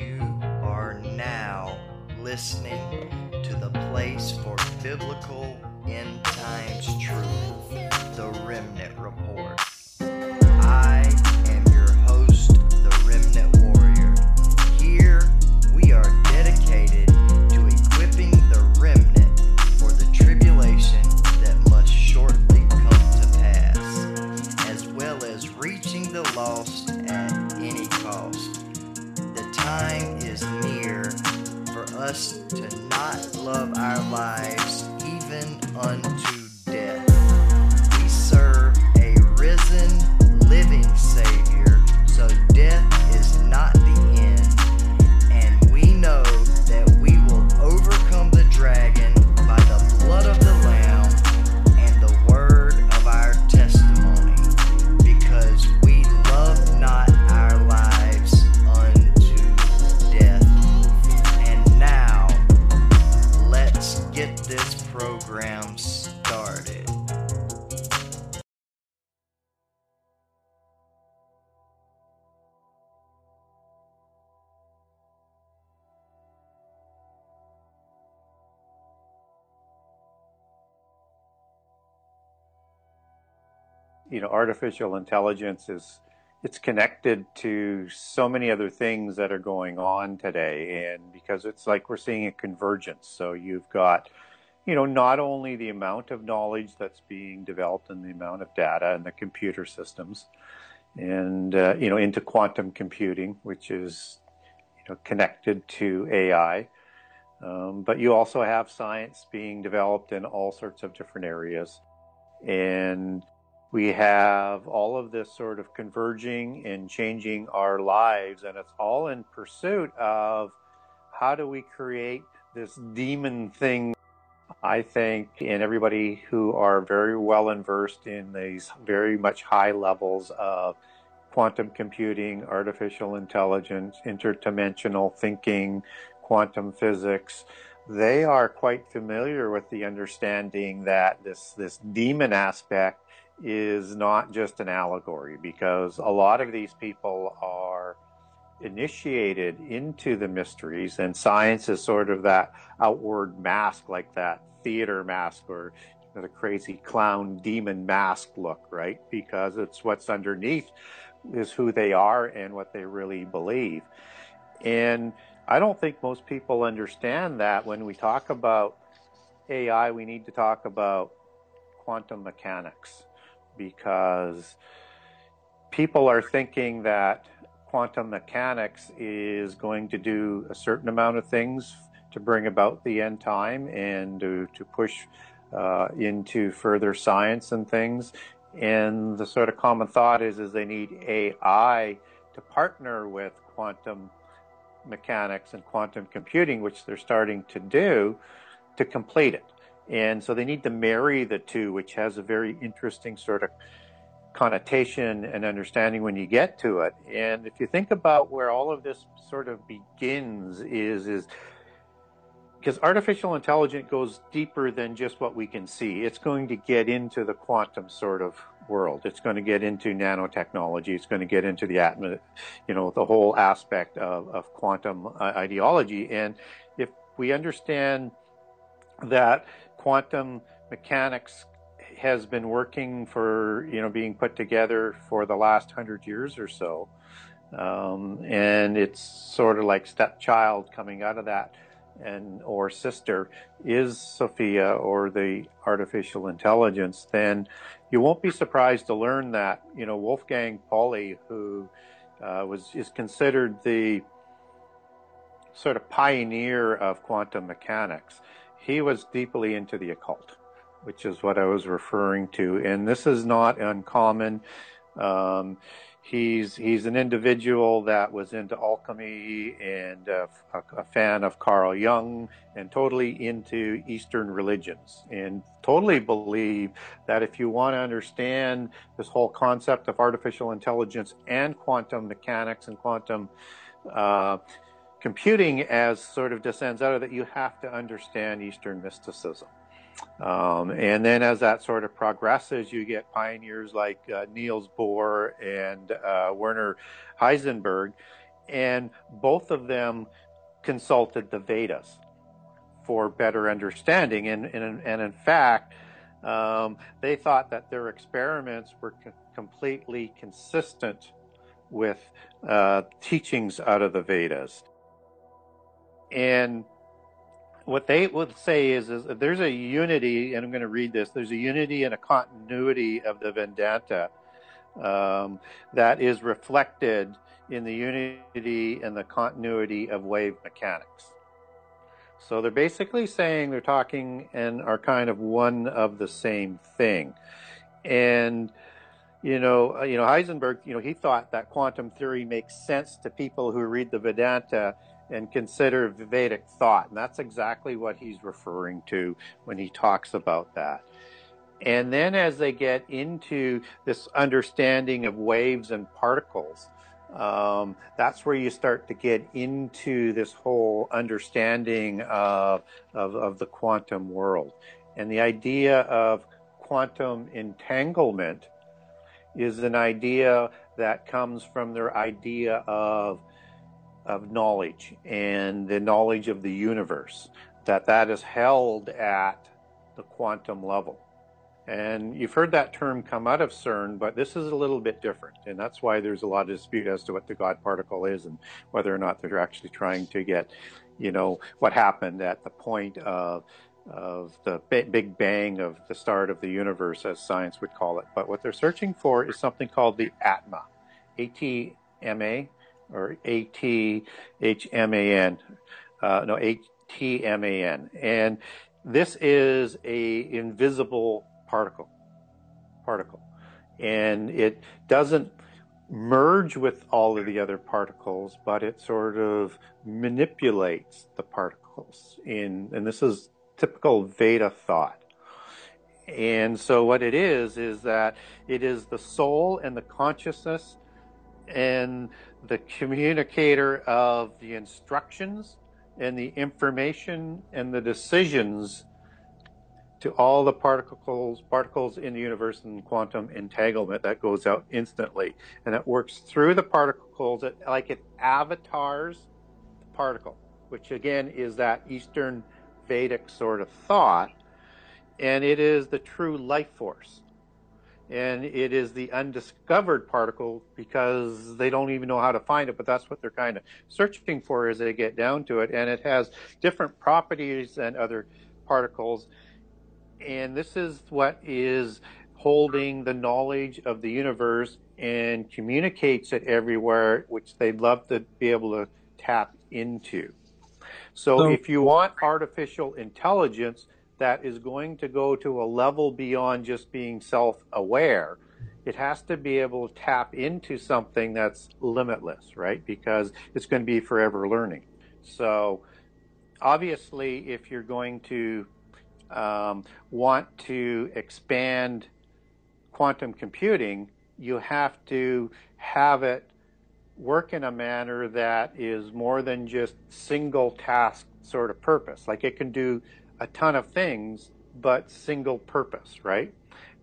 You are now listening to the place for biblical end times truth, the Remnant Report. Us to not love our lives even unto program started. you know artificial intelligence is it's connected to so many other things that are going on today and because it's like we're seeing a convergence so you've got you know not only the amount of knowledge that's being developed and the amount of data and the computer systems and uh, you know into quantum computing which is you know connected to ai um, but you also have science being developed in all sorts of different areas and we have all of this sort of converging and changing our lives, and it's all in pursuit of how do we create this demon thing. I think, and everybody who are very well versed in these very much high levels of quantum computing, artificial intelligence, interdimensional thinking, quantum physics, they are quite familiar with the understanding that this, this demon aspect is not just an allegory because a lot of these people are initiated into the mysteries and science is sort of that outward mask like that theater mask or the crazy clown demon mask look right? Because it's what's underneath is who they are and what they really believe. And i don't think most people understand that when we talk about ai we need to talk about quantum mechanics because people are thinking that quantum mechanics is going to do a certain amount of things to bring about the end time and to, to push uh, into further science and things. And the sort of common thought is, is they need AI to partner with quantum mechanics and quantum computing, which they're starting to do, to complete it. And so they need to marry the two, which has a very interesting sort of connotation and understanding when you get to it. And if you think about where all of this sort of begins is is because artificial intelligence goes deeper than just what we can see. It's going to get into the quantum sort of world. It's going to get into nanotechnology. It's going to get into the atmo, you know, the whole aspect of, of quantum uh, ideology. And if we understand that quantum mechanics has been working for you know being put together for the last hundred years or so, um, and it's sort of like stepchild coming out of that, and or sister is Sophia or the artificial intelligence. Then you won't be surprised to learn that you know Wolfgang Pauli, who uh, was is considered the sort of pioneer of quantum mechanics he was deeply into the occult, which is what I was referring to. And this is not uncommon. Um, he's he's an individual that was into alchemy and uh, a, a, fan of Carl Jung and totally into Eastern religions and totally believe that if you want to understand this whole concept of artificial intelligence and quantum mechanics and quantum uh, computing as sort of descends out of that, you have to understand Eastern mysticism. Um, and then as that sort of progresses, you get pioneers like uh, Niels Bohr and uh, Werner Heisenberg. And both of them consulted the Vedas for better understanding. And, and, and in fact, um, they thought that their experiments were co- completely consistent with uh, teachings out of the Vedas. And what they would say is, is there's a unity, and I'm going to read this. There's a unity and a continuity of the Vedanta um, that is reflected in the unity and the continuity of wave mechanics. So they're basically saying they're talking and are kind of one of the same thing. And you know, uh, you know Heisenberg, you know, he thought that quantum theory makes sense to people who read the Vedanta and consider Vedic thought. And that's exactly what he's referring to when he talks about that. And then as they get into this understanding of waves and particles, um, that's where you start to get into this whole understanding of, of, of the quantum world. And the idea of quantum entanglement is an idea that comes from their idea of of knowledge and the knowledge of the universe that that is held at the quantum level and you've heard that term come out of CERN, but this is a little bit different. And that's why there's a lot of dispute as to what the God particle is and whether or not they're actually trying to get, you know, what happened at the point of, of the big bang of the start of the universe, as science would call it. But what they're searching for is something called the ATMA, A-T-M-A, or A-T-H-M-A-N, uh, no, A-T-M-A-N. And this is a invisible particle. Particle. And it doesn't merge with all of the other particles, but it sort of manipulates the particles in, and this is typical Veda thought. And so what it is, is that it is the soul and the consciousness and the communicator of the instructions and the information and the decisions to all the particles particles in the universe and quantum entanglement that goes out instantly. And it works through the particles like it avatars the particle which again is that eastern vedic sort of thought. And it is the true life force and it is the undiscovered particle because they don't even know how to find it but that's what they're kind of searching for as they get down to it and it has different properties than other particles and this is what is holding the knowledge of the universe and communicates it everywhere, which they'd love to be able to tap into. So, so if you want artificial intelligence that is going to go to a level beyond just being self aware, it has to be able to tap into something that's limitless, right? Because it's going to be forever learning. So, obviously, if you're going to um, want to expand quantum computing, you have to have it work in a manner that is more than just single task sort of purpose. Like it can do a ton of things, but single purpose, right?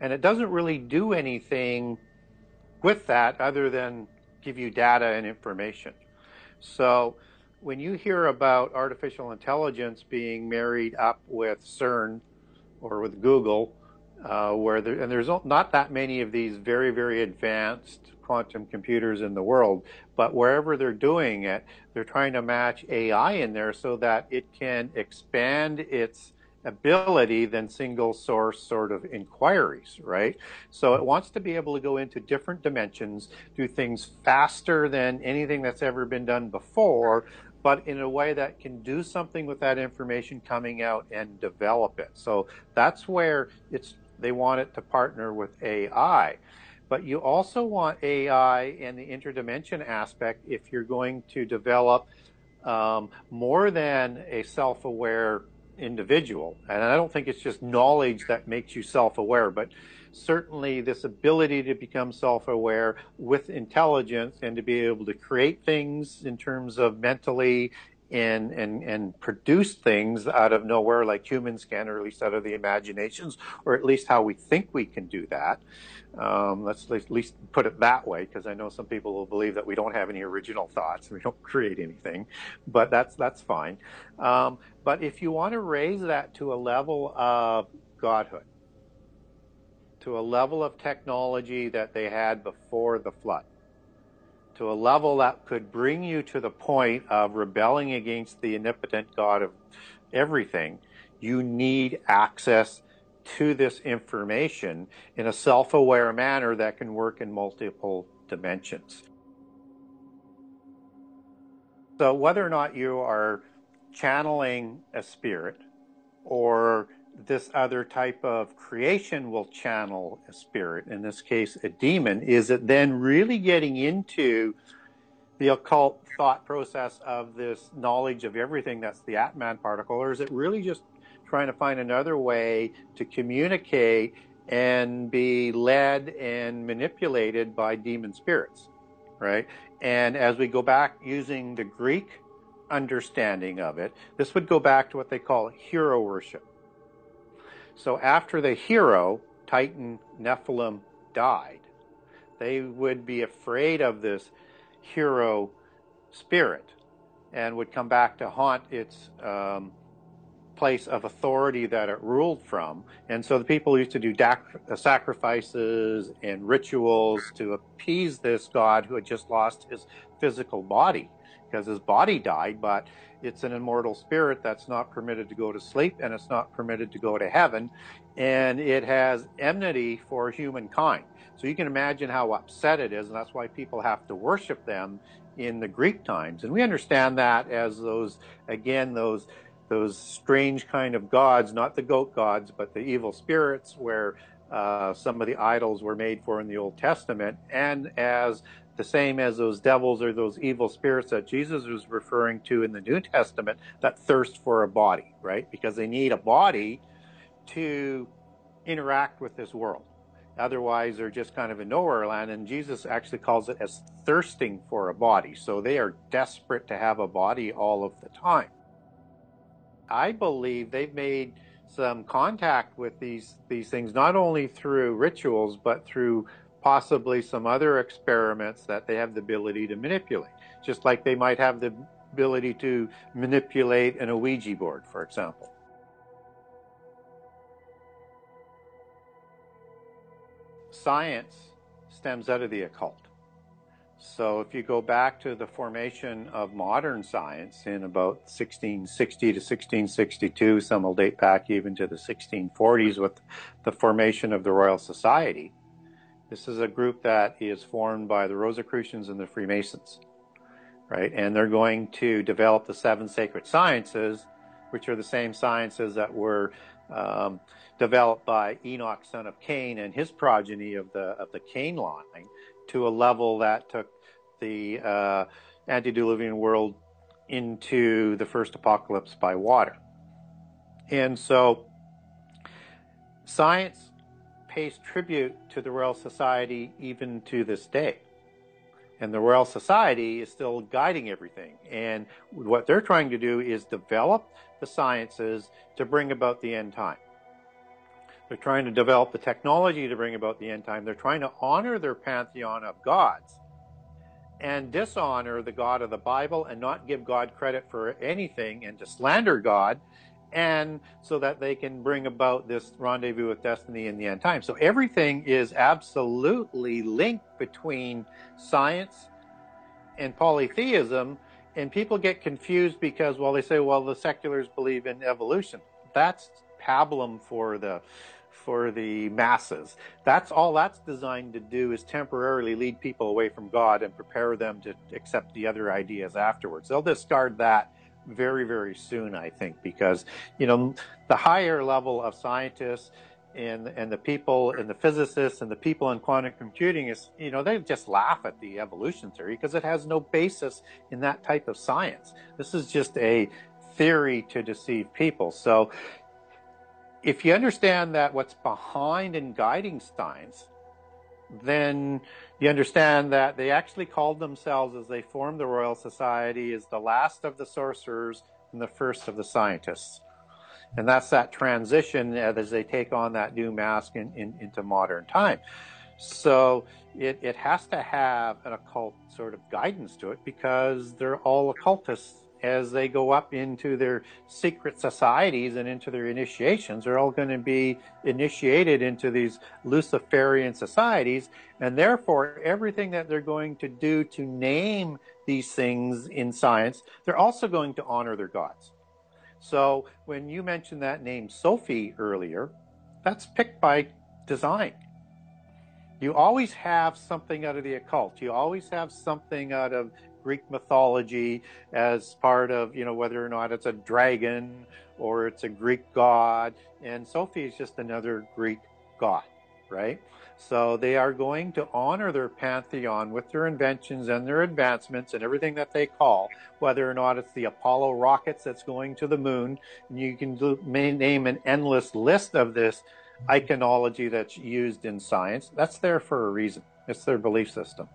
And it doesn't really do anything with that other than give you data and information. So when you hear about artificial intelligence being married up with CERN or with Google, uh, where there, and there's not that many of these very, very advanced quantum computers in the world, but wherever they're doing it, they're trying to match AI in there so that it can expand its ability than single source sort of inquiries, right? So it wants to be able to go into different dimensions, do things faster than anything that's ever been done before, but in a way that can do something with that information coming out and develop it. So that's where it's they want it to partner with AI. But you also want AI and the interdimension aspect if you're going to develop um, more than a self-aware individual. And I don't think it's just knowledge that makes you self-aware, but certainly this ability to become self-aware with intelligence and to be able to create things in terms of mentally and, and, and produce things out of nowhere like humans can, or at least out of the imaginations, or at least how we think we can do that. Um, let's at least put it that way, because I know some people will believe that we don't have any original thoughts, we don't create anything, but that's that's fine. Um, but if you want to raise that to a level of godhood, to a level of technology that they had before the flood, to a level that could bring you to the point of rebelling against the omnipotent God of everything, you need access to this information in a self aware manner that can work in multiple dimensions. So, whether or not you are channeling a spirit or this other type of creation will channel a spirit, in this case, a demon, is it then really getting into the occult thought process of this knowledge of everything that's the Atman particle, or is it really just trying to find another way to communicate and be led and manipulated by demon spirits, right? And as we go back using the Greek understanding of it, this would go back to what they call hero worship. So after the hero, Titan Nephilim, died, they would be afraid of this hero spirit and would come back to haunt its um, place of authority that it ruled from. And so the people used to do uh, sacrifices and rituals to appease this god who had just lost his physical body because his body died, but it's an immortal spirit that's not permitted to go to sleep and it's not permitted to go to heaven. And it has enmity for humankind. So you can imagine how upset it is, and that's why people have to worship them in the Greek times. And we understand that as those, again, those those strange kind of gods, not the goat gods, but the evil spirits, where uh, some of the idols were made for in the Old Testament, and as the same as those devils or those evil spirits that Jesus was referring to in the New Testament that thirst for a body, right? Because they need a body to interact with this world. Otherwise, they're just kind of in nowhere land, and Jesus actually calls it as thirsting for a body. So they are desperate to have a body all of the time. I believe they've made some contact with these these things not only through rituals but through possibly some other experiments that they have the ability to manipulate just like they might have the ability to manipulate an Ouija board for example science stems out of the occult so if you go back to the formation of modern science in about 1660 to 1662, some will date back even to the 1640s with the formation of the Royal Society. This is a group that is formed by the Rosicrucians and the Freemasons, right? And they're going to develop the seven sacred sciences, which are the same sciences that were um, developed by Enoch, son of Cain, and his progeny of the of the Cain line to a level that took the uh, antediluvian world into the first apocalypse by water. And so science pays tribute to the Royal Society even to this day. And the Royal Society is still guiding everything. And what they're trying to do is develop the sciences to bring about the end time. They're trying to develop the technology to bring about the end time. They're trying to honor their pantheon of gods and dishonor the God of the Bible and not give God credit for anything and to slander God and so that they can bring about this rendezvous with destiny in the end time. So everything is absolutely linked between science and polytheism and people get confused because well they say well the seculars believe in evolution. That's pablum for the for the masses. That's all that's designed to do is temporarily lead people away from God and prepare them to accept the other ideas afterwards. They'll discard that very, very soon, I think, because, you know, the higher level of scientists and, and the people and the physicists and the people in quantum computing is, you know, they just laugh at the evolution theory because it has no basis in that type of science. This is just a theory to deceive people. So, if you understand that what's behind and guiding science then you understand that they actually called themselves as they formed the Royal Society as the last of the sorcerers and the first of the scientists. And that's that transition as they take on that new mask in, in, into modern time. So it, it has to have an occult sort of guidance to it because they're all occultists as they go up into their secret societies and into their initiations. They're all going to be initiated into these Luciferian societies, and therefore everything that they're going to do to name these things in science, they're also going to honor their gods. So when you mentioned that name Sophie earlier, that's picked by design. You always have something out of the occult. You always have something out of Greek mythology as part of, you know, whether or not it's a dragon or it's a Greek god. And Sophie is just another Greek god, right? So they are going to honor their pantheon with their inventions and their advancements and everything that they call, whether or not it's the Apollo rockets that's going to the moon. And you can do, name an endless list of this iconology that's used in science. That's there for a reason. It's their belief system.